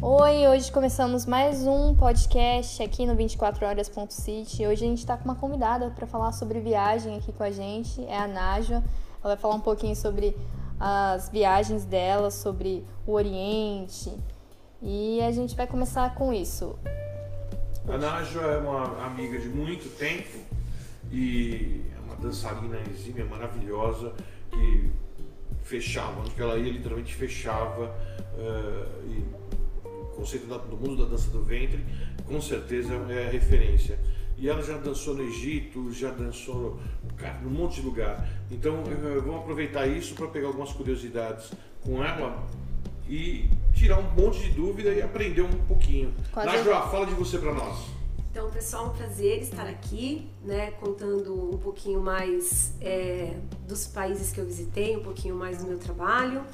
Oi, hoje começamos mais um podcast aqui no 24horas.city. Hoje a gente está com uma convidada para falar sobre viagem aqui com a gente, é a Najwa. Ela vai falar um pouquinho sobre as viagens dela, sobre o Oriente. E a gente vai começar com isso. A Najwa é uma amiga de muito tempo e é uma dançarina exímia, maravilhosa, que fechava, onde ela ia literalmente fechava uh, e conceito do mundo da dança do ventre, com certeza é referência. E ela já dançou no Egito, já dançou cara, num monte de lugar. Então eh, vamos aproveitar isso para pegar algumas curiosidades com ela e tirar um monte de dúvida e aprender um pouquinho. Quase... Najwa, fala de você para nós. Então, pessoal, é um prazer estar aqui, né, contando um pouquinho mais é, dos países que eu visitei, um pouquinho mais do meu trabalho.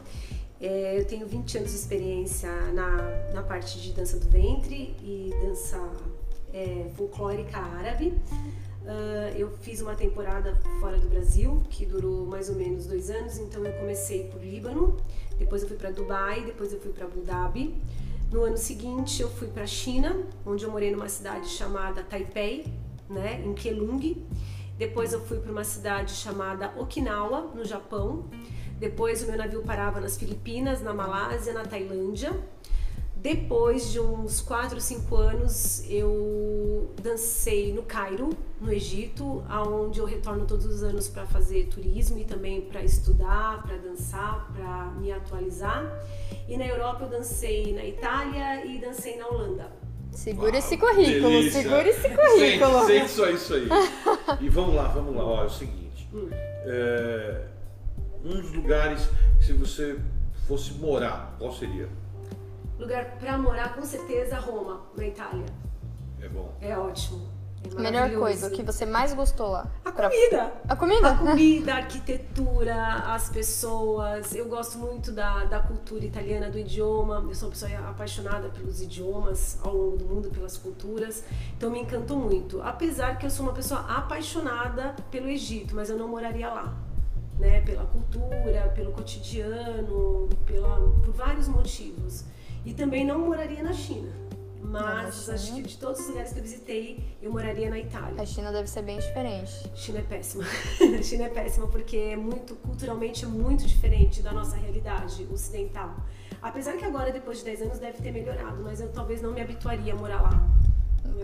É, eu tenho 20 anos de experiência na, na parte de dança do ventre e dança é, folclórica árabe. Uh, eu fiz uma temporada fora do Brasil, que durou mais ou menos dois anos, então eu comecei por Líbano, depois eu fui para Dubai, depois eu fui para Abu Dhabi. No ano seguinte eu fui para China, onde eu morei numa cidade chamada Taipei, né, em Kelung. Depois eu fui para uma cidade chamada Okinawa, no Japão. Depois o meu navio parava nas Filipinas, na Malásia, na Tailândia. Depois de uns 4 ou 5 anos, eu dancei no Cairo, no Egito, aonde eu retorno todos os anos para fazer turismo e também para estudar, para dançar, para me atualizar. E na Europa eu dancei na Itália e dancei na Holanda. Segura Uau, esse currículo, delícia. segura esse currículo. Sente, sente só isso aí. e vamos lá, vamos lá. Ó, é o seguinte. Hum. É um dos lugares que se você fosse morar, qual seria? Lugar para morar, com certeza, Roma, na Itália. É bom. É ótimo. É Melhor coisa, o que você mais gostou lá? A pra... comida. A comida? A comida, a arquitetura, as pessoas. Eu gosto muito da, da cultura italiana, do idioma. Eu sou uma pessoa apaixonada pelos idiomas ao longo do mundo, pelas culturas. Então me encantou muito. Apesar que eu sou uma pessoa apaixonada pelo Egito, mas eu não moraria lá né, pela cultura, pelo cotidiano, pela, por vários motivos. E também não moraria na China. Mas acho que de todos os lugares que eu visitei, eu moraria na Itália. A China deve ser bem diferente. China é péssima. a China é péssima porque é muito, culturalmente, é muito diferente da nossa realidade ocidental. Apesar que agora, depois de 10 anos, deve ter melhorado, mas eu talvez não me habituaria a morar lá.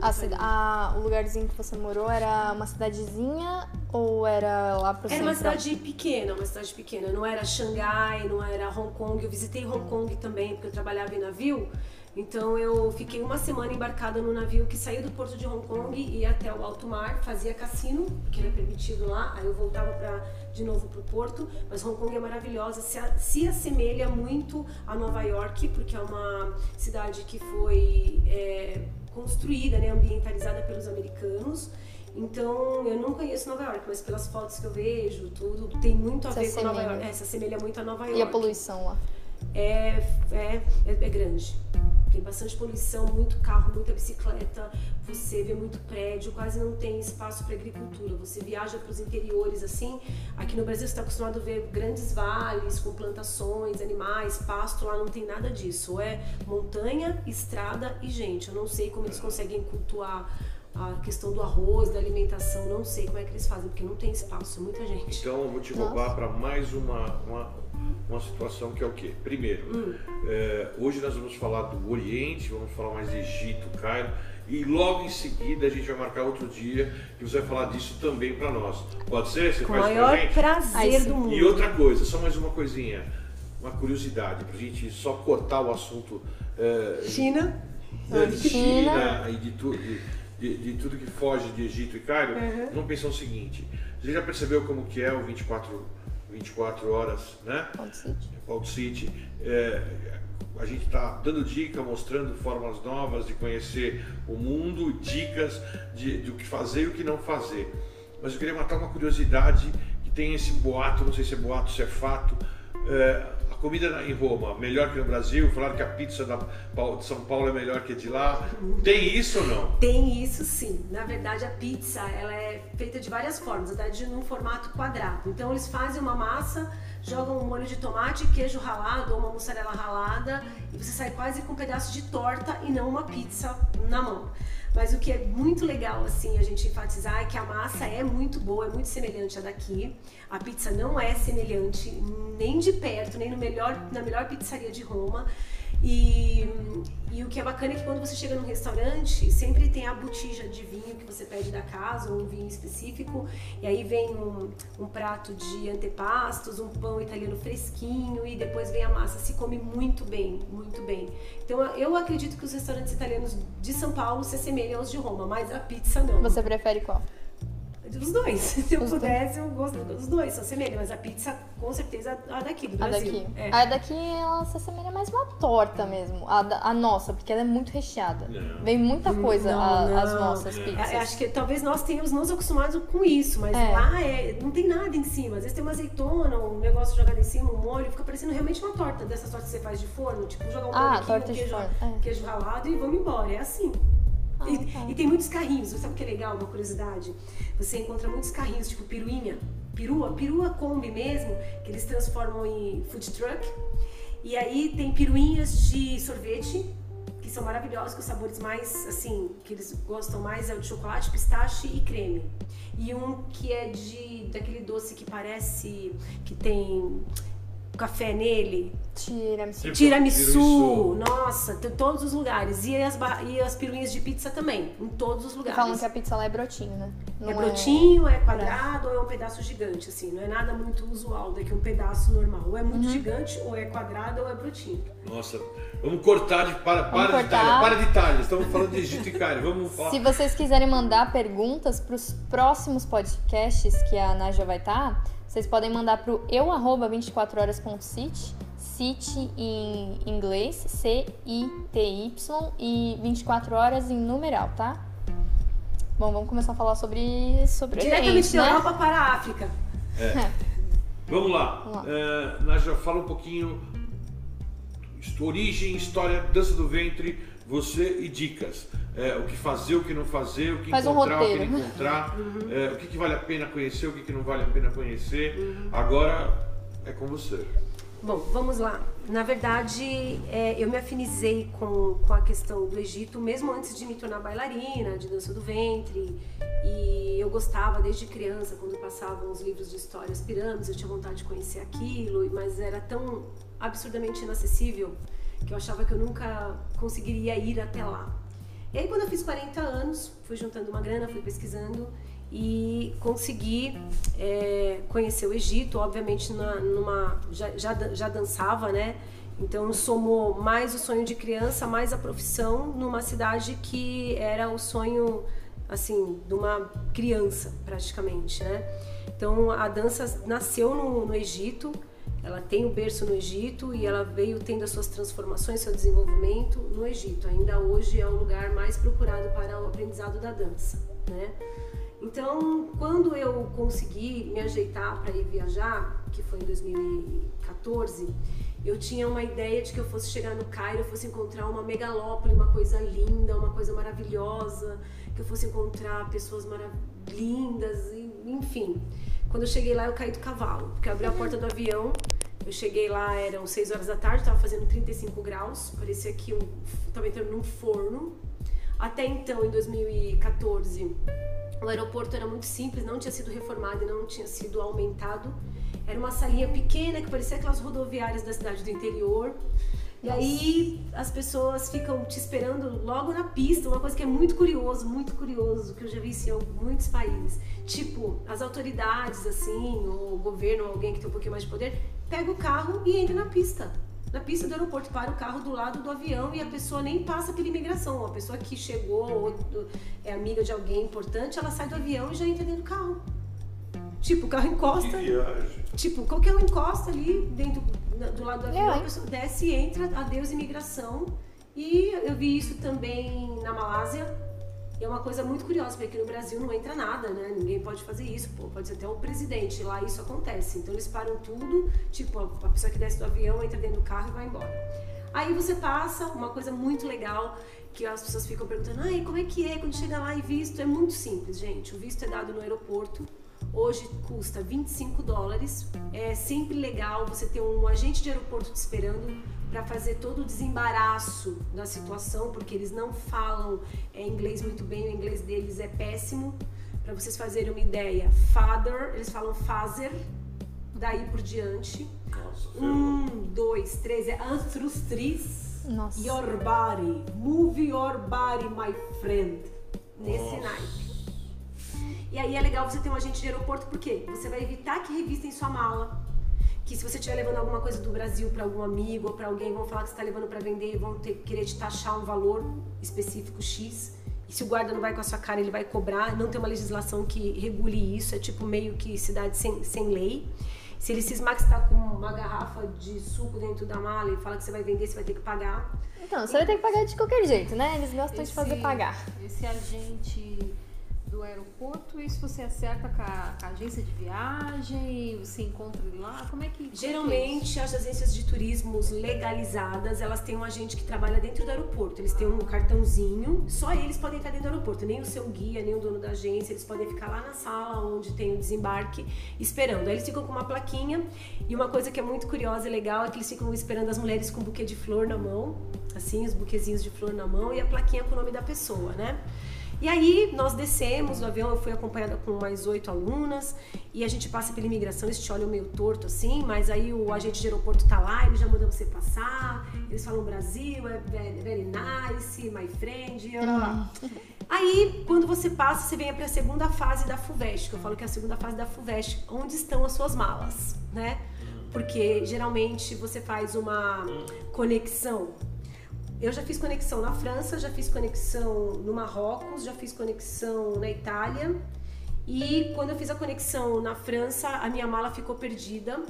A, a, o lugarzinho que você morou era uma cidadezinha ou era lá pro Era centro? uma cidade pequena, uma cidade pequena. Não era Xangai, não era Hong Kong. Eu visitei Hong Kong também, porque eu trabalhava em navio. Então eu fiquei uma semana embarcada no navio que saiu do porto de Hong Kong e ia até o alto mar, fazia cassino, que era permitido lá. Aí eu voltava para de novo para o porto. Mas Hong Kong é maravilhosa, se, se assemelha muito a Nova York, porque é uma cidade que foi é, construída, né, ambientalizada pelos americanos. Então, eu não conheço Nova York, mas pelas fotos que eu vejo, tudo tem muito a se ver assemelha. com Nova York. É, se assemelha muito a Nova York. E a poluição lá? É, é, é, é grande. Tem bastante poluição, muito carro, muita bicicleta, você vê muito prédio, quase não tem espaço para agricultura. Você viaja para os interiores assim. Aqui no Brasil você está acostumado a ver grandes vales com plantações, animais, pasto. Lá não tem nada disso. É montanha, estrada e gente. Eu não sei como eles conseguem cultuar a questão do arroz, da alimentação, não sei como é que eles fazem, porque não tem espaço, é muita gente. Então eu vou te roubar para mais uma, uma, uma, situação que é o quê? Primeiro, hum. é, hoje nós vamos falar do Oriente, vamos falar mais de Egito, Cairo, e logo em seguida a gente vai marcar outro dia que você vai falar disso também para nós. Pode ser? Você Com o maior prazer do mundo. E outra coisa, só mais uma coisinha, uma curiosidade, para a gente só cortar o assunto. É, China. De China, China e de tudo de, de, tudo que foge de Egito e Cairo, uhum. vamos pensar o seguinte: você já percebeu como que é o 24, 24 horas, né? Old City. Old City. É, a gente está dando dica, mostrando formas novas de conhecer o mundo, dicas de, do que fazer e o que não fazer. Mas eu queria matar uma curiosidade que tem esse boato, não sei se é boato, se é fato. É, comida em Roma melhor que no Brasil? Falaram que a pizza de São Paulo é melhor que a de lá. Tem isso ou não? Tem isso sim. Na verdade, a pizza ela é feita de várias formas, até de num formato quadrado. Então eles fazem uma massa joga um molho de tomate, queijo ralado ou uma mussarela ralada e você sai quase com um pedaço de torta e não uma pizza na mão. Mas o que é muito legal, assim, a gente enfatizar é que a massa é muito boa, é muito semelhante à daqui. A pizza não é semelhante nem de perto, nem no melhor, na melhor pizzaria de Roma. E, e o que é bacana é que quando você chega num restaurante, sempre tem a botija de vinho que você pede da casa, ou um vinho específico, e aí vem um, um prato de antepastos, um pão italiano fresquinho, e depois vem a massa. Se come muito bem, muito bem. Então eu acredito que os restaurantes italianos de São Paulo se assemelham aos de Roma, mas a pizza não. Você prefere qual? Dos dois. Se eu Os pudesse, dois. eu gosto dos dois, se assemelha. Mas a pizza, com certeza, a daqui, do Brasil. A daqui. É. A daqui, ela se assemelha mais uma torta mesmo. A, da, a nossa, porque ela é muito recheada. Não. Vem muita coisa não, a, não. as nossas pizzas. É, acho que talvez nós tenhamos nos acostumados com isso, mas é. lá é, não tem nada em cima. Às vezes tem uma azeitona, um negócio jogado em cima, um molho, fica parecendo realmente uma torta dessas tortas que você faz de forno. Tipo, jogar um ah, aqui, um queijo, é. queijo ralado e vamos embora. É assim. Ah, e, tá. e, tem muitos carrinhos. Sabe o que é legal? Uma curiosidade. Você encontra muitos carrinhos, tipo piruinha, perua, perua Kombi mesmo, que eles transformam em food truck. E aí tem piruinhas de sorvete, que são maravilhosos, com os sabores mais, assim, que eles gostam mais é o de chocolate, pistache e creme. E um que é de daquele doce que parece que tem café nele. Tiramisu. Tiramisu. Nossa, tem todos os lugares. E as, e as piruinhas de pizza também, em todos os lugares. Falam que a pizza lá é brotinho, né? Não é brotinho, é, é quadrado ou é um pedaço gigante, assim. Não é nada muito usual daqui um pedaço normal. Ou é muito uhum. gigante, ou é quadrado, ou é brotinho. Nossa, vamos cortar de para, para de Itália. Para de Itália. Estamos falando de Egito e Cairo. Vamos falar. Se vocês quiserem mandar perguntas para os próximos podcasts que a Naja vai estar vocês podem mandar para o eu24horas.city, city em inglês, C-I-T-Y, e 24 horas em numeral, tá? Bom, vamos começar a falar sobre, sobre Diretamente gente, da né? Europa para a África. É. é. Vamos lá. Vamos lá. Uh, Naja, fala um pouquinho origem, história, dança do ventre, você e dicas é, o que fazer, o que não fazer, o que Faz encontrar, um o que não encontrar, uhum. é, o que, que, vale a pena conhecer, o que, que não vale a pena conhecer. Uhum. Agora é com você. Bom, vamos lá. Na verdade, é, eu me afinizei com, com a questão do Egito mesmo antes de me tornar bailarina, de dança do ventre. E eu gostava desde criança, quando passavam os livros de história, as pirâmides, eu tinha vontade de conhecer aquilo, mas era tão absurdamente inacessível que eu achava que eu nunca conseguiria ir até lá. E aí quando eu fiz 40 anos, fui juntando uma grana, fui pesquisando e consegui é, conhecer o Egito, obviamente na, numa já, já, já dançava, né? Então somou mais o sonho de criança, mais a profissão numa cidade que era o sonho assim de uma criança praticamente, né? Então a dança nasceu no, no Egito ela tem o berço no Egito e ela veio tendo as suas transformações, seu desenvolvimento no Egito. Ainda hoje é o lugar mais procurado para o aprendizado da dança, né? Então, quando eu consegui me ajeitar para ir viajar, que foi em 2014, eu tinha uma ideia de que eu fosse chegar no Cairo, eu fosse encontrar uma megalópole, uma coisa linda, uma coisa maravilhosa, que eu fosse encontrar pessoas lindas, enfim. Quando eu cheguei lá, eu caí do cavalo, porque eu abri a porta do avião. Eu cheguei lá, eram 6 horas da tarde, estava fazendo 35 graus, parecia que eu estava entrando num forno. Até então, em 2014, o aeroporto era muito simples, não tinha sido reformado e não tinha sido aumentado. Era uma salinha pequena que parecia aquelas rodoviárias da cidade do interior. E aí as pessoas ficam te esperando logo na pista, uma coisa que é muito curioso, muito curioso, que eu já vi isso em muitos países. Tipo, as autoridades, assim, o governo, alguém que tem um pouquinho mais de poder, pega o carro e entra na pista. Na pista do aeroporto, para o carro do lado do avião e a pessoa nem passa pela imigração. A pessoa que chegou ou é amiga de alguém importante, ela sai do avião e já entra dentro do carro. Tipo, o carro encosta. Tipo, qualquer um encosta ali dentro do lado do avião, é. a pessoa desce e entra, adeus imigração. E eu vi isso também na Malásia. E é uma coisa muito curiosa, porque aqui no Brasil não entra nada, né? Ninguém pode fazer isso, pô, pode ser até o presidente. Lá isso acontece. Então eles param tudo, tipo, a pessoa que desce do avião entra dentro do carro e vai embora. Aí você passa, uma coisa muito legal, que as pessoas ficam perguntando, ai, como é que é quando chega lá e visto? É muito simples, gente. O visto é dado no aeroporto Hoje custa 25 dólares. É sempre legal você ter um agente de aeroporto te esperando para fazer todo o desembaraço da situação, porque eles não falam é, inglês muito bem, o inglês deles é péssimo. Para vocês fazerem uma ideia, father, eles falam fazer, daí por diante. Nossa, Um, dois, três, é antrustris. Nossa. Your body, move your body, my friend. Nesse Nossa. naipe. E aí é legal você ter um agente de aeroporto, porque você vai evitar que revistem sua mala. Que se você estiver levando alguma coisa do Brasil para algum amigo ou para alguém, vão falar que você está levando para vender e vão ter, querer te taxar um valor específico X. E se o guarda não vai com a sua cara, ele vai cobrar. Não tem uma legislação que regule isso, é tipo meio que cidade sem, sem lei. Se ele cismar que você está com uma garrafa de suco dentro da mala e fala que você vai vender, você vai ter que pagar. Então, você vai ter que pagar de qualquer jeito, né? Eles gostam de fazer Esse- pagar. Esse agente do aeroporto, isso você acerta com a, com a agência de viagem, você encontra ele lá, como é que... é é? Geralmente, as agências de turismos legalizadas, elas têm um agente que trabalha dentro do aeroporto. Eles têm um cartãozinho, só eles podem estar dentro do aeroporto. Nem o seu guia, nem o dono da agência, eles podem ficar lá na sala onde tem o desembarque esperando. Aí eles ficam com uma plaquinha e uma coisa que é muito curiosa e legal é que eles ficam esperando as mulheres com um buquê de flor na mão, assim, os buquezinhos de flor na mão e a plaquinha com o nome da pessoa, né? E aí nós descemos do avião, eu fui acompanhada com mais oito alunas e a gente passa pela imigração, eles te olham meio torto assim, mas aí o agente de aeroporto tá lá, ele já manda você passar, eles falam Brasil, é very, nice, my friend, e lá. Aí, quando você passa, você vem para a segunda fase da FUVEST, que eu falo que é a segunda fase da FUVEST, onde estão as suas malas, né? Porque geralmente você faz uma conexão eu já fiz conexão na França, já fiz conexão no Marrocos, já fiz conexão na Itália. E quando eu fiz a conexão na França, a minha mala ficou perdida.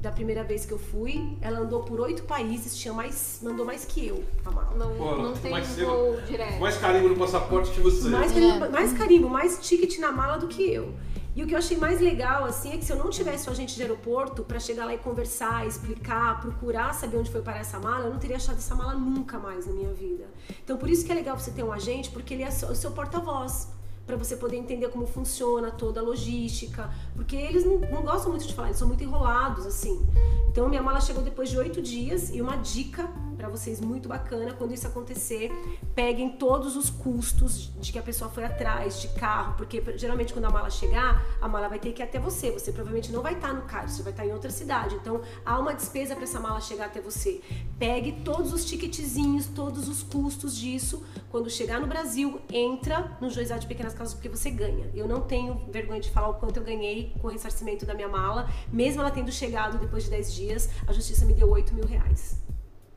Da primeira vez que eu fui, ela andou por oito países, tinha mais, mandou mais que eu a mala. Não, Pô, não tem mas um você- voo direto. Mais carimbo no passaporte que você. Mais É. carimbo, mais carimbo, mais ticket na mala do que eu. E o que eu achei mais legal, assim, é que se eu não tivesse o agente de aeroporto pra chegar lá e conversar, explicar, procurar saber onde foi parar essa mala, eu não teria achado essa mala nunca mais na minha vida. Então, por isso que é legal você ter um agente, porque ele é o seu porta-voz. Pra você poder entender como funciona toda a logística. Porque eles não, não gostam muito de falar, eles são muito enrolados, assim. Então, minha mala chegou depois de oito dias. E uma dica pra vocês muito bacana: quando isso acontecer, peguem todos os custos de que a pessoa foi atrás, de carro. Porque geralmente, quando a mala chegar, a mala vai ter que ir até você. Você provavelmente não vai estar no Cairo, você vai estar em outra cidade. Então, há uma despesa para essa mala chegar até você. Pegue todos os ticketzinhos, todos os custos disso. Quando chegar no Brasil, entra no Juizado de Pequenas Causas porque você ganha. Eu não tenho vergonha de falar o quanto eu ganhei com o ressarcimento da minha mala. Mesmo ela tendo chegado depois de 10 dias, a justiça me deu 8 mil reais.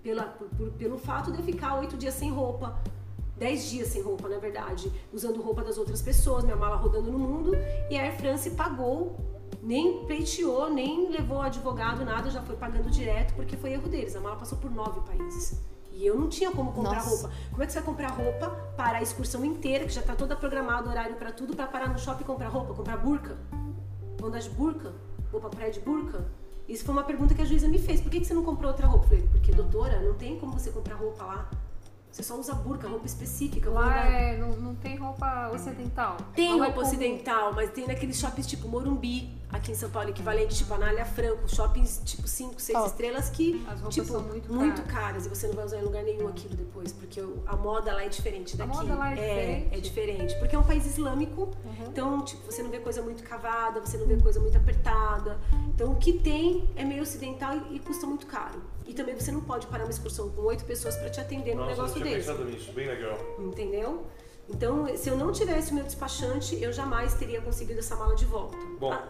Pela, por- por- pelo fato de eu ficar 8 dias sem roupa. 10 dias sem roupa, na verdade, usando roupa das outras pessoas, minha mala rodando no mundo, e a Air France pagou, nem pleiteou, nem levou advogado, nada, já foi pagando direto, porque foi erro deles. A mala passou por nove países. E eu não tinha como comprar Nossa. roupa. Como é que você vai comprar roupa para a excursão inteira, que já tá toda programada, horário para tudo, para parar no shopping e comprar roupa, comprar burca? Vão andar de burca? Vou pra praia de burca? Isso foi uma pergunta que a juíza me fez. Por que, que você não comprou outra roupa? Eu falei, porque, doutora, não tem como você comprar roupa lá. Você só usa burca, roupa específica. Vou Lá é, não, não tem roupa ocidental. Tem Não é roupa comum. ocidental, mas tem naqueles shoppings tipo Morumbi, aqui em São Paulo, equivalente tipo Anália Franco, shoppings tipo 5, 6 Top. estrelas que, As roupas tipo, são muito caras. caras. e você não vai usar em lugar nenhum aquilo depois, porque a moda lá é diferente A daqui. moda lá é diferente. É diferente, porque é um país islâmico, Uhum. então, tipo, você não vê coisa muito cavada, você não vê coisa muito apertada. Então, o que tem é meio ocidental e, e custa muito caro. E também você não pode parar uma excursão com oito pessoas para te atender num Nossa, eu negócio tinha desse. pensado nisso, bem legal. Entendeu? Então, se eu não tivesse o meu despachante, eu jamais teria conseguido essa mala de volta. Bom, Ah,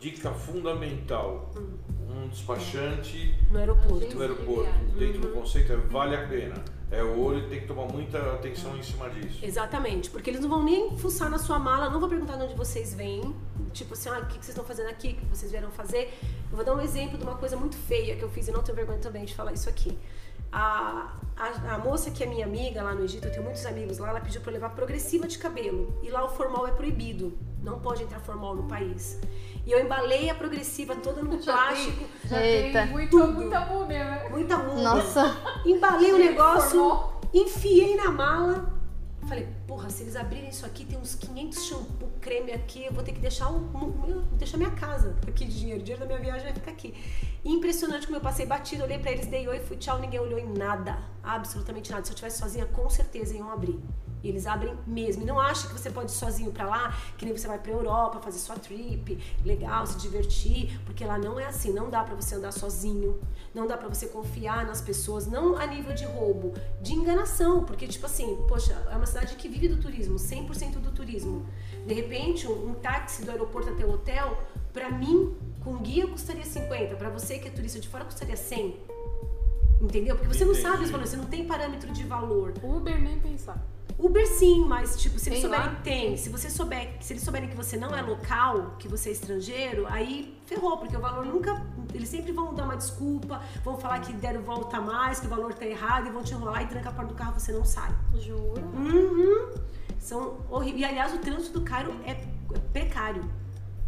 dica fundamental: Hum. um despachante no aeroporto. No aeroporto, viagem. dentro do conceito, é vale a pena. É o olho, tem que tomar muita atenção em cima disso. Exatamente, porque eles não vão nem fuçar na sua mala, não vou perguntar de onde vocês vêm, tipo assim, ah, o que vocês estão fazendo aqui, o que vocês vieram fazer. Eu vou dar um exemplo de uma coisa muito feia que eu fiz e não tenho vergonha também de falar isso aqui. A, a, a moça que é minha amiga lá no Egito, eu tenho muitos amigos lá, ela pediu para eu levar progressiva de cabelo. E lá o formal é proibido, não pode entrar formal no país. E eu embalei a progressiva toda no Já plástico, tem, já Eita. tem muito, Tudo. muita múmia, né? muita múmia. Nossa, Embalei o negócio, Formou. enfiei na mala. Falei, porra, se eles abrirem isso aqui, tem uns 500 shampoo, creme aqui, eu vou ter que deixar um, um, deixar minha casa aqui de dinheiro, o dinheiro da minha viagem vai ficar aqui. Impressionante como eu passei batido, olhei para eles, dei oi, fui tchau, ninguém olhou em nada, absolutamente nada. Se eu tivesse sozinha, com certeza iam abrir. E eles abrem mesmo. E não acha que você pode ir sozinho para lá, que nem você vai pra Europa fazer sua trip, legal, se divertir, porque lá não é assim, não dá para você andar sozinho, não dá para você confiar nas pessoas, não a nível de roubo, de enganação, porque tipo assim, poxa, é uma cidade que vive do turismo, 100% do turismo. De repente, um, um táxi do aeroporto até o hotel, para mim, com guia custaria 50, para você que é turista de fora custaria 100. Entendeu? Porque você não Entendi. sabe os valores, você não tem parâmetro de valor. Uber nem pensar. Uber sim, mas tipo, se eles souberem, lá? tem. Se você souber, se eles souberem que você não é local, que você é estrangeiro, aí ferrou, porque o valor nunca. Eles sempre vão dar uma desculpa, vão falar que deram volta a mais, que o valor tá errado, e vão te enrolar e tranca a porta do carro você não sai. Juro. Uhum. São horríveis. E aliás, o trânsito do Cairo é precário.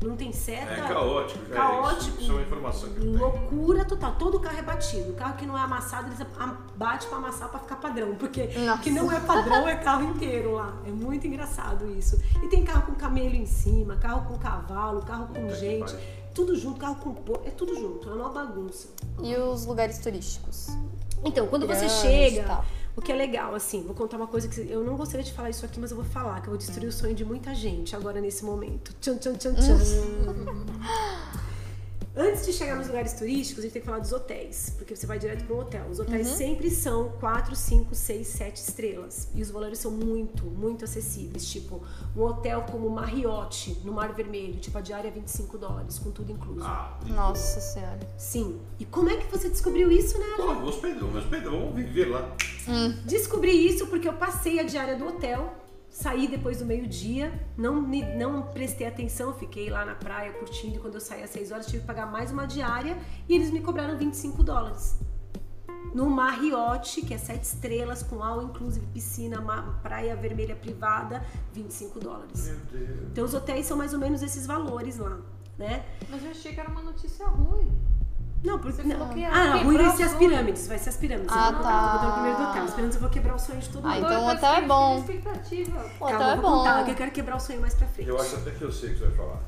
Não tem seta. É caótico, já Caótico. É isso, isso é uma informação que. Loucura total. Todo carro é batido. O carro que não é amassado, eles am- bate pra amassar pra ficar padrão. Porque Nossa. que não é padrão é carro inteiro lá. É muito engraçado isso. E tem carro com camelo em cima, carro com cavalo, carro com Puta gente. Tudo junto, carro com. É tudo junto. É uma bagunça. E os lugares turísticos? Então, quando você Pirâmides chega, tal. O que é legal, assim, vou contar uma coisa que eu não gostaria de falar isso aqui, mas eu vou falar, que eu vou destruir o sonho de muita gente agora nesse momento. Tchan, tchan, tchan, tchan. Antes de chegar nos lugares turísticos, a gente tem que falar dos hotéis, porque você vai direto para um hotel. Os hotéis sempre são 4, 5, 6, 7 estrelas. E os valores são muito, muito acessíveis. Tipo, um hotel como Marriott, no Mar Vermelho, tipo, a diária é 25 dólares, com tudo incluso. Ah, Nossa senhora. Sim. E como é que você descobriu isso, né? Pô, me hospedou, me hospedou, vamos viver lá. Descobri isso porque eu passei a diária do hotel, saí depois do meio-dia, não, me- não prestei atenção, fiquei lá na praia curtindo e quando eu saí às 6 horas tive que pagar mais uma diária e eles me cobraram 25 dólares. No Marriott, que é 7 estrelas, com all inclusive piscina, praia vermelha privada, 25 dólares. Meu Deus. Então os hotéis são mais ou menos esses valores lá, né? Mas eu achei que era uma notícia ruim. Não, porque. Você falou que ia ah, não, ruim vai o ser as pirâmides, vai ser as pirâmides. Ah, eu vou tá. contar, eu vou contar o primeiro do hotel. As pirâmides eu vou quebrar o sonho de todo Ah, mundo. então o hotel é bom. expectativa. O hotel Calma, é contar, bom. eu quero quebrar o sonho mais pra frente. Eu acho até que eu sei o que você vai falar.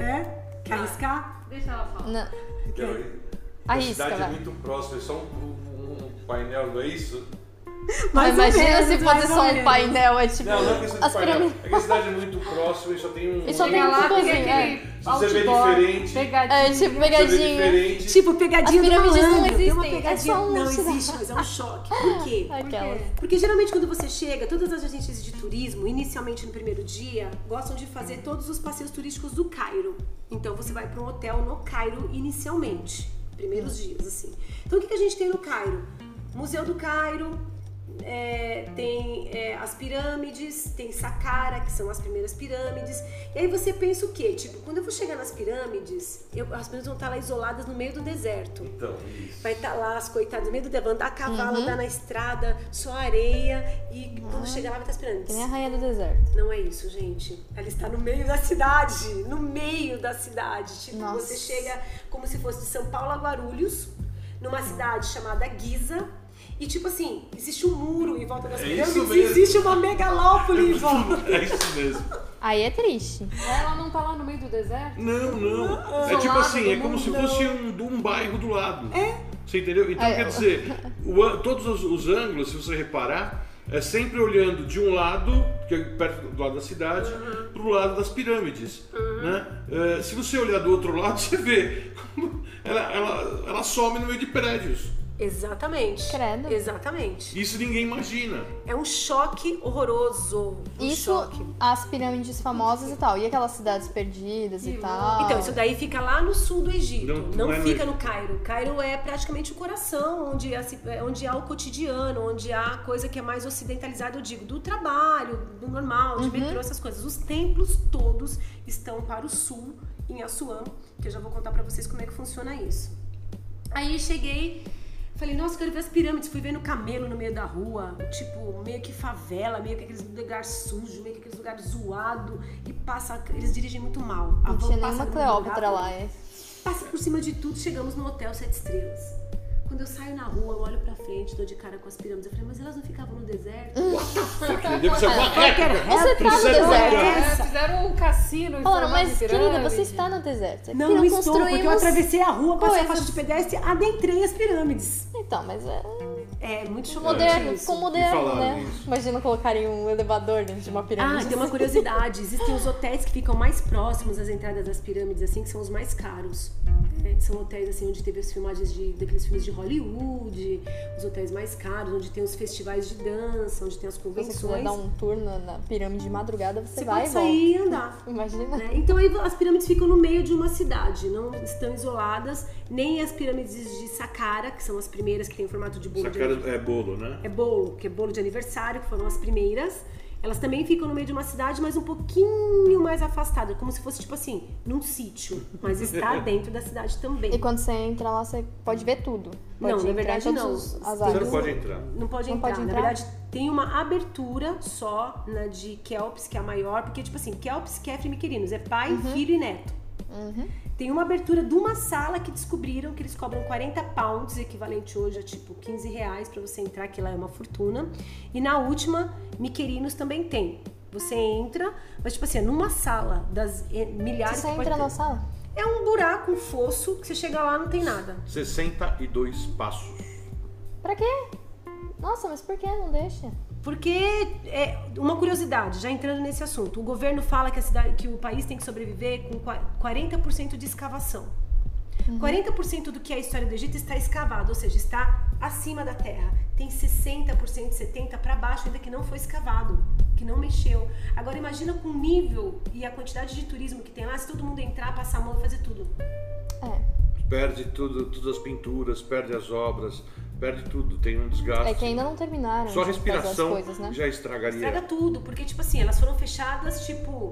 É? Quer arriscar? Deixa ela falar. Não. Quero ir. Arrisca, a cidade vai. é muito próxima, é só um, um painel, não é isso? Mais ou Imagina menos, se fosse só um menos. painel, é tipo. Não, não é questão de as painel. pirâmides. É que a cidade é muito próxima e só tem um. E só tem um é. aquele outdoor, diferente- pegadinha. É, tipo, pegadinha. diferente. Tipo, pegadinha As do pirâmides não existem, é só um não existe, mas é um choque. Por quê? Aquelas. Porque geralmente quando você chega, todas as agências de turismo, inicialmente no primeiro dia, gostam de fazer todos os passeios turísticos do Cairo. Então você vai para um hotel no Cairo inicialmente, primeiros dias assim. Então o que, que a gente tem no Cairo? Museu do Cairo, é, tem é, as pirâmides, tem Saqqara, que são as primeiras pirâmides. E aí você pensa o quê? Tipo, quando eu vou chegar nas pirâmides, eu- as pirâmides vão estar lá isoladas no meio do deserto. Então, isso. Vai estar lá as coitadas no meio do deserto, andar a cavalo, andar na estrada, só areia. E quando chegar lá vai estar as pirâmides. Nem a rainha do deserto. Não é isso, gente. Ela está no meio da cidade. No meio da cidade. Tipo, Nossa. você chega como se fosse de São Paulo a Guarulhos, numa cidade chamada Giza. E tipo assim, existe um muro em volta das É pirâmides isso e existe uma megalópole em volta. É isso mesmo. Aí é triste. Ela não tá lá no meio do deserto? Não, não. É Isolado tipo assim, é como mundo, se fosse um, um bairro do lado. É. Você entendeu? Então É, quer dizer, o todos os, os ângulos, se você reparar, é sempre olhando de um lado, que é perto do lado da cidade, Uhum. pro lado das pirâmides. Né? É, se você olhar do outro lado, você vê como ela, ela, ela some no meio de prédios. Exatamente. Credo. Exatamente. Isso ninguém imagina. É um choque horroroso. Um Isso, choque. as pirâmides famosas e tal. E aquelas cidades perdidas e Que tal. Então, isso daí fica lá no sul do Egito. Não- Não, não é no fica Egito. no Cairo. Cairo é praticamente o coração, onde, há- onde há o cotidiano, onde há a coisa que é mais ocidentalizada, eu digo, do trabalho, do normal, de metrô, essas coisas. Os templos todos estão para o sul, em Assuã, que eu já vou contar pra vocês como é que funciona isso. Aí cheguei, falei, nossa, quero ver as pirâmides. Fui vendo camelo no meio da rua, tipo, meio que favela, meio que aqueles lugares sujos, meio que aqueles lugares zoados. E passa, eles dirigem muito mal. A Não tinha passa nenhuma Cleópatra lá. É. Passa por cima de tudo, chegamos no hotel sete estrelas. Quando eu saio na rua, eu olho pra frente, dou de cara com as pirâmides. Eu falei, mas elas não ficavam no deserto? Ser uma regra. Você tá no deserto. É, fizeram um cassino em formato mas querida, você está no deserto. É Não, não estou, porque eu atravessei a rua, passei a faixa de pedestre, adentrei as pirâmides. Então, mas é É muito chocante moderno, ficou moderno, né? isso? Imagina colocarem um elevador dentro de uma pirâmide. Ah, tem uma curiosidade. Existem os hotéis que ficam mais próximos às entradas das pirâmides, assim, que são os mais caros. É, são hotéis, assim, onde teve as filmagens de, daqueles filmes de Hollywood, os hotéis mais caros, onde tem os festivais de dança, onde tem as Se você convenções. dar um tour na, pirâmide de madrugada, você, Você vai pode e volta. sair e andar. Imagina. né? Então aí as pirâmides ficam no meio de uma cidade, não estão isoladas, nem as pirâmides de Saqqara, que são as primeiras que têm formato de bolo Essa de cara é bolo, né? é bolo, que é bolo de aniversário, que foram as primeiras. Elas também ficam no meio de uma cidade, mas um pouquinho mais afastada, como se fosse tipo assim, num sítio, mas está dentro da cidade também. E quando você entra lá, você pode ver tudo. Pode Não, na verdade não. os- As Você áreas. não pode entrar. Não pode Não entrar. pode Na entrar? verdade, tem uma abertura só na de Kelps, que é a maior, porque, tipo assim, Kelps, Kefri e Miquelinos, é pai, filho e neto. Uhum. Tem uma abertura de uma sala que descobriram que eles cobram 40 pounds, equivalente hoje a tipo 15 reais pra você entrar, que lá é uma fortuna. E na última, Miquelinos também tem. Você entra, mas tipo assim, é numa sala das eh, milhares Você que pode entra ter. na sala? É um buraco, um fosso, que você chega lá não tem nada. 62 passos. Pra quê? Nossa, mas por que não deixa? Porque é uma curiosidade, já entrando nesse assunto, o governo fala que a cidade, que o país tem que sobreviver com qua- 40% de escavação. 40% do que é a história do Egito está escavado, ou seja, está acima da terra. Tem 60%, 70% para baixo ainda que não foi escavado, que não mexeu. Agora imagina com o nível e a quantidade de turismo que tem lá, se todo mundo entrar, passar a mão e fazer tudo. É. Perde tudo, todas as pinturas, perde as obras, perde tudo. Tem um desgaste. É que ainda não terminaram Só a respiração coisas, né? já estragaria. Estraga tudo, porque, tipo assim, elas foram fechadas, tipo,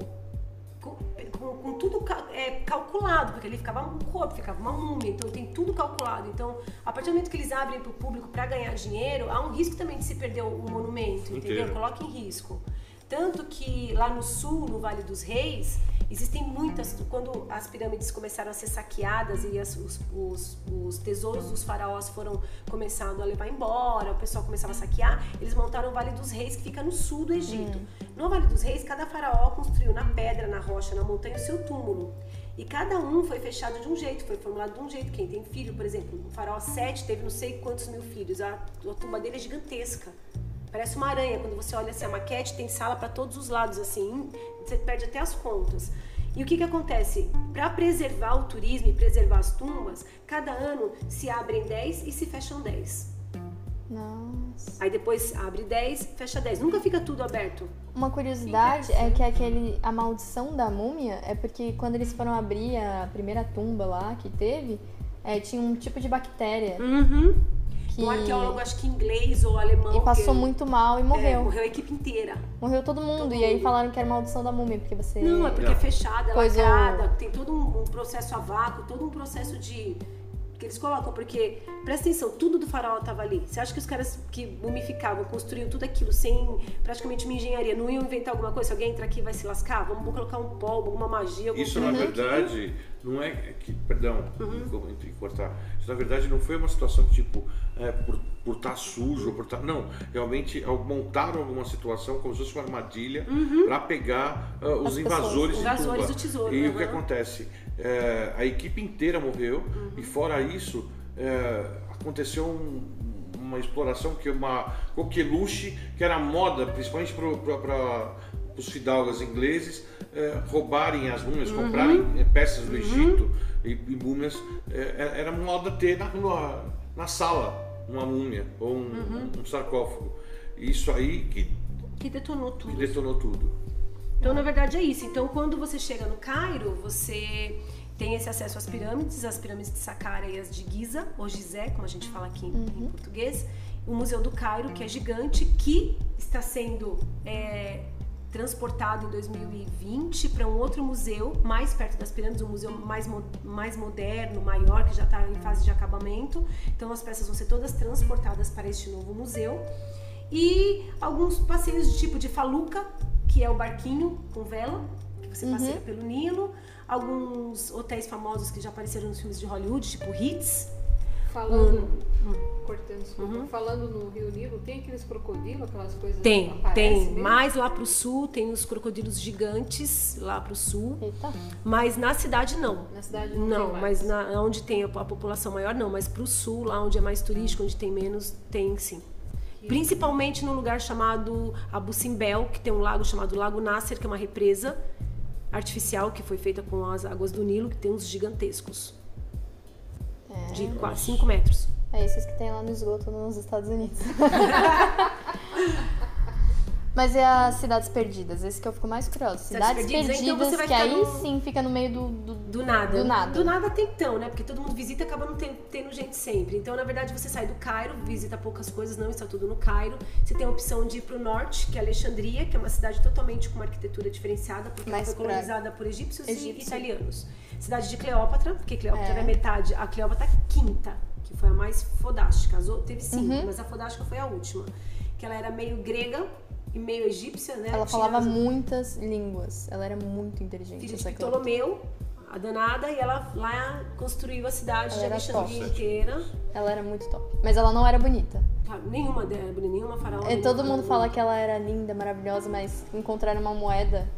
com, com- com tudo é, calculado, porque ali ficava um corpo, ficava uma múmia, então tem tudo calculado. Então, a partir do momento que eles abrem para o público para ganhar dinheiro, há um risco também de se perder o monumento, entendeu? Coloca em risco. Tanto que lá no sul, no Vale dos Reis, existem muitas. Quando as pirâmides começaram a ser saqueadas e as- os, os- os tesouros dos faraós foram começando a levar embora, o pessoal começava a saquear, eles montaram o Vale dos Reis, que fica no sul do Egito. No Vale dos Reis, cada faraó construiu na pedra, na rocha, na montanha o seu túmulo. E cada um foi fechado de um jeito, foi formulado de um jeito. Quem tem filho, por exemplo, o faraó 7 teve não sei quantos mil filhos. A, a tumba dele é gigantesca. Parece uma aranha. Quando você olha assim, a maquete tem sala para todos os lados, assim, você perde até as contas. E o que, que acontece? Para preservar o turismo e preservar as tumbas, cada ano se abrem 10 e se fecham 10. Nossa. Aí depois abre 10, fecha 10. Nunca fica tudo aberto. Uma curiosidade é que aquele a maldição da múmia é porque quando eles foram abrir a primeira tumba lá que teve, é, tinha um tipo de bactéria Uhum. Que Um arqueólogo, acho que inglês ou alemão. e passou que- muito mal e é, morreu. morreu a equipe inteira. Morreu todo mundo Todo e aí mundo. falaram que era maldição da múmia porque você Não, é porque Não. é fechada, é Coisa- lacrada, tem todo um, um processo a vácuo, todo um processo de. que eles colocam, porque, presta atenção, tudo do faraó tava ali. Você acha que os caras que mumificavam, construíam tudo aquilo sem praticamente uma engenharia, não iam inventar alguma coisa? Se alguém entrar aqui e vai se lascar, vamos colocar um pó, alguma magia, alguma Isso, coisa na verdade, não é que. Perdão, Uhum. entre cortar. Isso, na verdade, não foi uma situação que, tipo, é, por por estar sujo, ou por estar. Não, realmente montaram alguma situação como se fosse uma armadilha para pegar ah, os As invasores, de Invasores do tesouro, E o que acontece? É, a equipe inteira morreu, Uhum. e fora isso, é, aconteceu um- uma exploração que é uma coqueluche, que era moda, principalmente para os fidalgos ingleses, é, roubarem as múmias, Uhum. comprarem é, peças do Egito e, e múmias. é, era moda ter na, na, na sala uma múmia ou um, Uhum. um sarcófago. Isso aí que Que detonou tudo. detonou tudo. Então, na verdade, é isso. Então, quando você chega no Cairo, você tem esse acesso às pirâmides, as pirâmides de Saqqara e as de Giza, ou Gizé, como a gente fala aqui em- em português. O Museu do Cairo, que é gigante, que está sendo é, transportado em 2020 para um outro museu mais perto das pirâmides, um museu mais, mais moderno, maior, que já está em fase de acabamento. Então, as peças vão ser todas transportadas para este novo museu e alguns passeios de tipo de faluca, que é o barquinho com vela, que você passeia pelo Nilo, alguns hotéis famosos que já apareceram nos filmes de Hollywood, tipo Hits. Falando, Hum. cortando aproveitando, desculpa, Uhum. falando no Rio Nilo, tem aqueles crocodilos, aquelas coisas que Tem, aparecem tem. mesmo? Mais lá pro sul tem os crocodilos gigantes lá pro sul, Eita. mas na cidade não. Na cidade não, Não, tem mas na, onde tem a, a população maior não, mas pro sul, lá onde é mais turístico, onde tem menos, tem sim. Principalmente num lugar chamado Abu Simbel, que tem um lago chamado Lago Nasser, que é uma represa artificial que foi feita com as águas do Nilo, que tem uns gigantescos. De quase 5 metros. É esses que tem lá no esgoto nos Estados Unidos. Mas e as cidades perdidas? Esse que eu fico mais curiosa. Cidades, perdidas, perdidas, então você vai que aí no- sim fica no meio do. do, Do nada. Do nada. Do nada tem então, né? Porque todo mundo visita e acaba não ten- tendo gente sempre. Então, na verdade, você sai do Cairo, visita poucas coisas, não está tudo no Cairo. Você tem a opção de ir para o norte, que é Alexandria, que é uma cidade totalmente com uma arquitetura diferenciada, porque Mais ela foi pra- colonizada por egípcios Egípcio. e italianos. Cidade de Cleópatra, porque Cleópatra É. é, metade. A Cleópatra quinta, que foi a mais fodástica. As outras teve cinco, Uhum. mas a fodástica foi a última. Que ela era meio grega e meio egípcia, né? Ela falava as- muitas línguas. Ela era muito inteligente. filha de. Ptolomeu, a danada, e ela lá construiu a cidade Ela de era Alexandria inteira. Ela era muito top. Mas ela não era bonita. Claro, nenhuma dela, nenhuma faraó. É, todo mundo fala que ela era linda, maravilhosa, mas encontraram uma moeda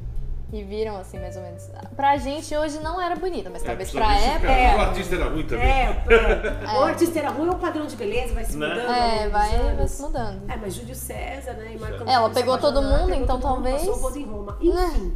e viram assim, mais ou menos. Pra gente hoje não era bonita, mas talvez É, pra precisa ver se o época. Artista era ruim também. É, é. O artista era ruim, o padrão de beleza vai se Né? mudando. É, vai, vai se mudando. É, mas Júlio César, né? E Marco Ela pegou todo mundo, pegou então todo mundo, talvez- Passou o em Roma. Enfim.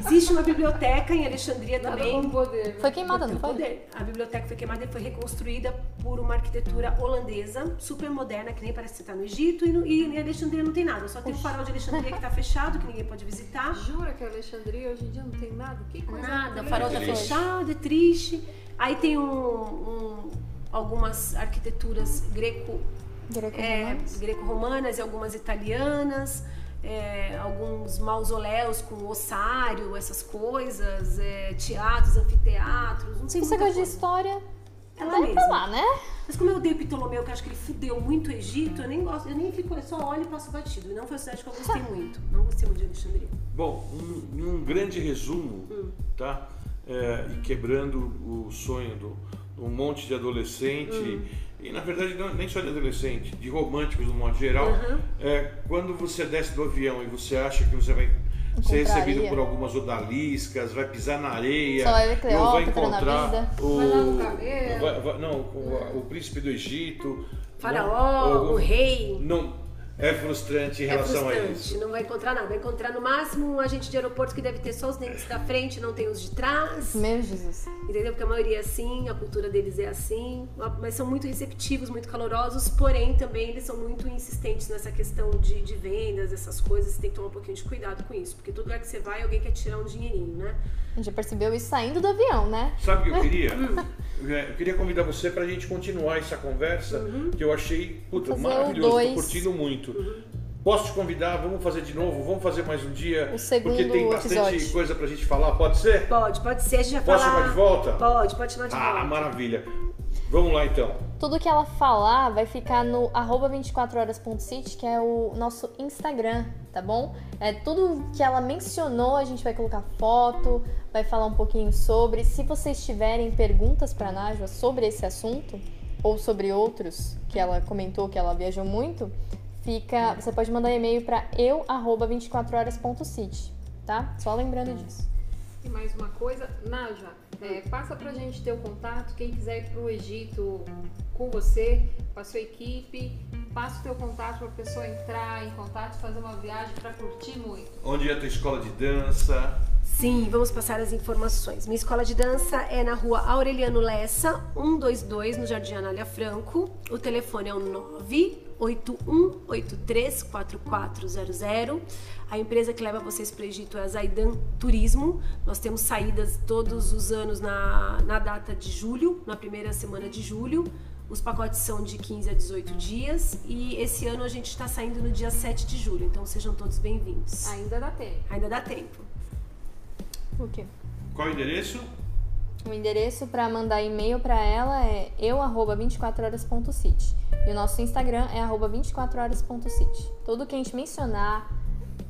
Existe uma biblioteca em Alexandria Nada também. poder. né? Foi queimada, não foi? poder. A biblioteca foi queimada e foi reconstruída por uma arquitetura holandesa, super moderna, que nem parece que você tá no Egito, e, no, e em Alexandria não tem nada. Só tem o farol de Alexandria que tá fechado, que ninguém pode visitar. Jura que a Alexandria hoje em dia não tem nada? Que coisa Nada, o farol tá Triste. fechado, é triste. Aí tem um, um- algumas arquiteturas greco, é, Greco-romanos. greco-romanas e algumas italianas. É, alguns mausoléus com ossário, essas coisas, é, teatros, anfiteatros, não Se tem você gosta de coisa. história, Ela vai pra mesma. lá, né? Mas como eu odeio Ptolomeu, que eu acho que ele fudeu muito o Egito, eu nem gosto, eu nem fico, eu só olho e passo batido. E não foi uma cidade que eu gostei muito. Não gostei muito de Alexandria. Bom, um, um grande resumo, tá? É, e quebrando o sonho do um monte de adolescente, e na verdade não, nem só de adolescente, de românticos no modo geral, é, quando você desce do avião e você acha que você vai ser recebido por algumas odaliscas, vai pisar na areia, Só vai não vai encontrar o, Vai vai- não, o, o príncipe do Egito, Faraó, não, o rei. não é frustrante em É relação a frustrante, isso. não vai encontrar nada. Vai encontrar no máximo um agente de aeroporto que deve ter só os dentes da frente, não tem os de trás. Meu Jesus. Entendeu? Porque a maioria é assim, a cultura deles é assim, mas são muito receptivos, muito calorosos, porém também eles são muito insistentes nessa questão de, de vendas, essas coisas, você tem que tomar um pouquinho de cuidado com isso, porque todo lugar que você vai, alguém quer tirar um dinheirinho, né? A gente já percebeu isso saindo do avião, né? Sabe o que eu queria? Hum. É, Eu queria convidar você para a gente continuar essa conversa Uhum. que eu achei puta, maravilhoso, tô curtindo muito. Uhum. Posso te convidar? Vamos fazer de novo? Vamos fazer mais um dia? O segundo Porque tem bastante episódio. coisa pra gente falar. Pode ser? Pode, pode ser, a gente vai Posso falar... chamar de volta? Pode, pode chamar de Ah, volta. maravilha. Vamos lá então. Tudo que ela falar vai ficar no arroba 24horas.city, que é o nosso Instagram, tá bom? É tudo que ela mencionou, a gente vai colocar foto, vai falar um pouquinho sobre. Se vocês tiverem perguntas para Nájua sobre esse assunto ou sobre outros que ela comentou que ela viajou muito, fica, você pode mandar e-mail para eu arroba 24horas.city, tá? Só lembrando disso. E mais uma coisa, Naja, é, passa pra gente teu contato, quem quiser ir pro Egito com você, com a sua equipe, passa o teu contato pra pessoa entrar em contato, fazer uma viagem pra curtir muito. Onde é a tua escola de dança? Sim, vamos passar as informações. Minha escola de dança é na rua Aureliano Lessa, 122, no Jardim Anália Franco. O telefone é o 981834400. A empresa que leva vocês para o Egito é a Zaidan Turismo. Nós temos saídas todos os anos na, na data de julho, na primeira semana de julho. Os pacotes são de 15 a 18 dias e esse ano a gente está saindo no dia 7 de julho, então sejam todos bem-vindos. Ainda dá tempo. Ainda dá tempo. O quê? Qual o endereço? O endereço para mandar e-mail para ela é eu@24horas.city. E o nosso Instagram é arroba 24horas.city. Tudo que a gente mencionar,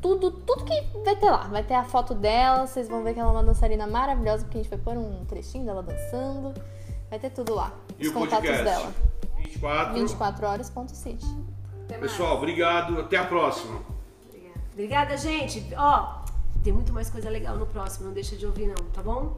tudo, tudo que vai ter lá. Vai ter a foto dela, vocês vão ver que ela é uma dançarina maravilhosa, porque a gente vai pôr um trechinho dela dançando. Vai ter tudo lá. E Os o contatos podcast? dela. 24. 24horas.city. Até mais. Pessoal, obrigado. Até a próxima. Obrigada, gente. Ó, tem muito mais coisa legal no próximo, não deixa de ouvir não, tá bom?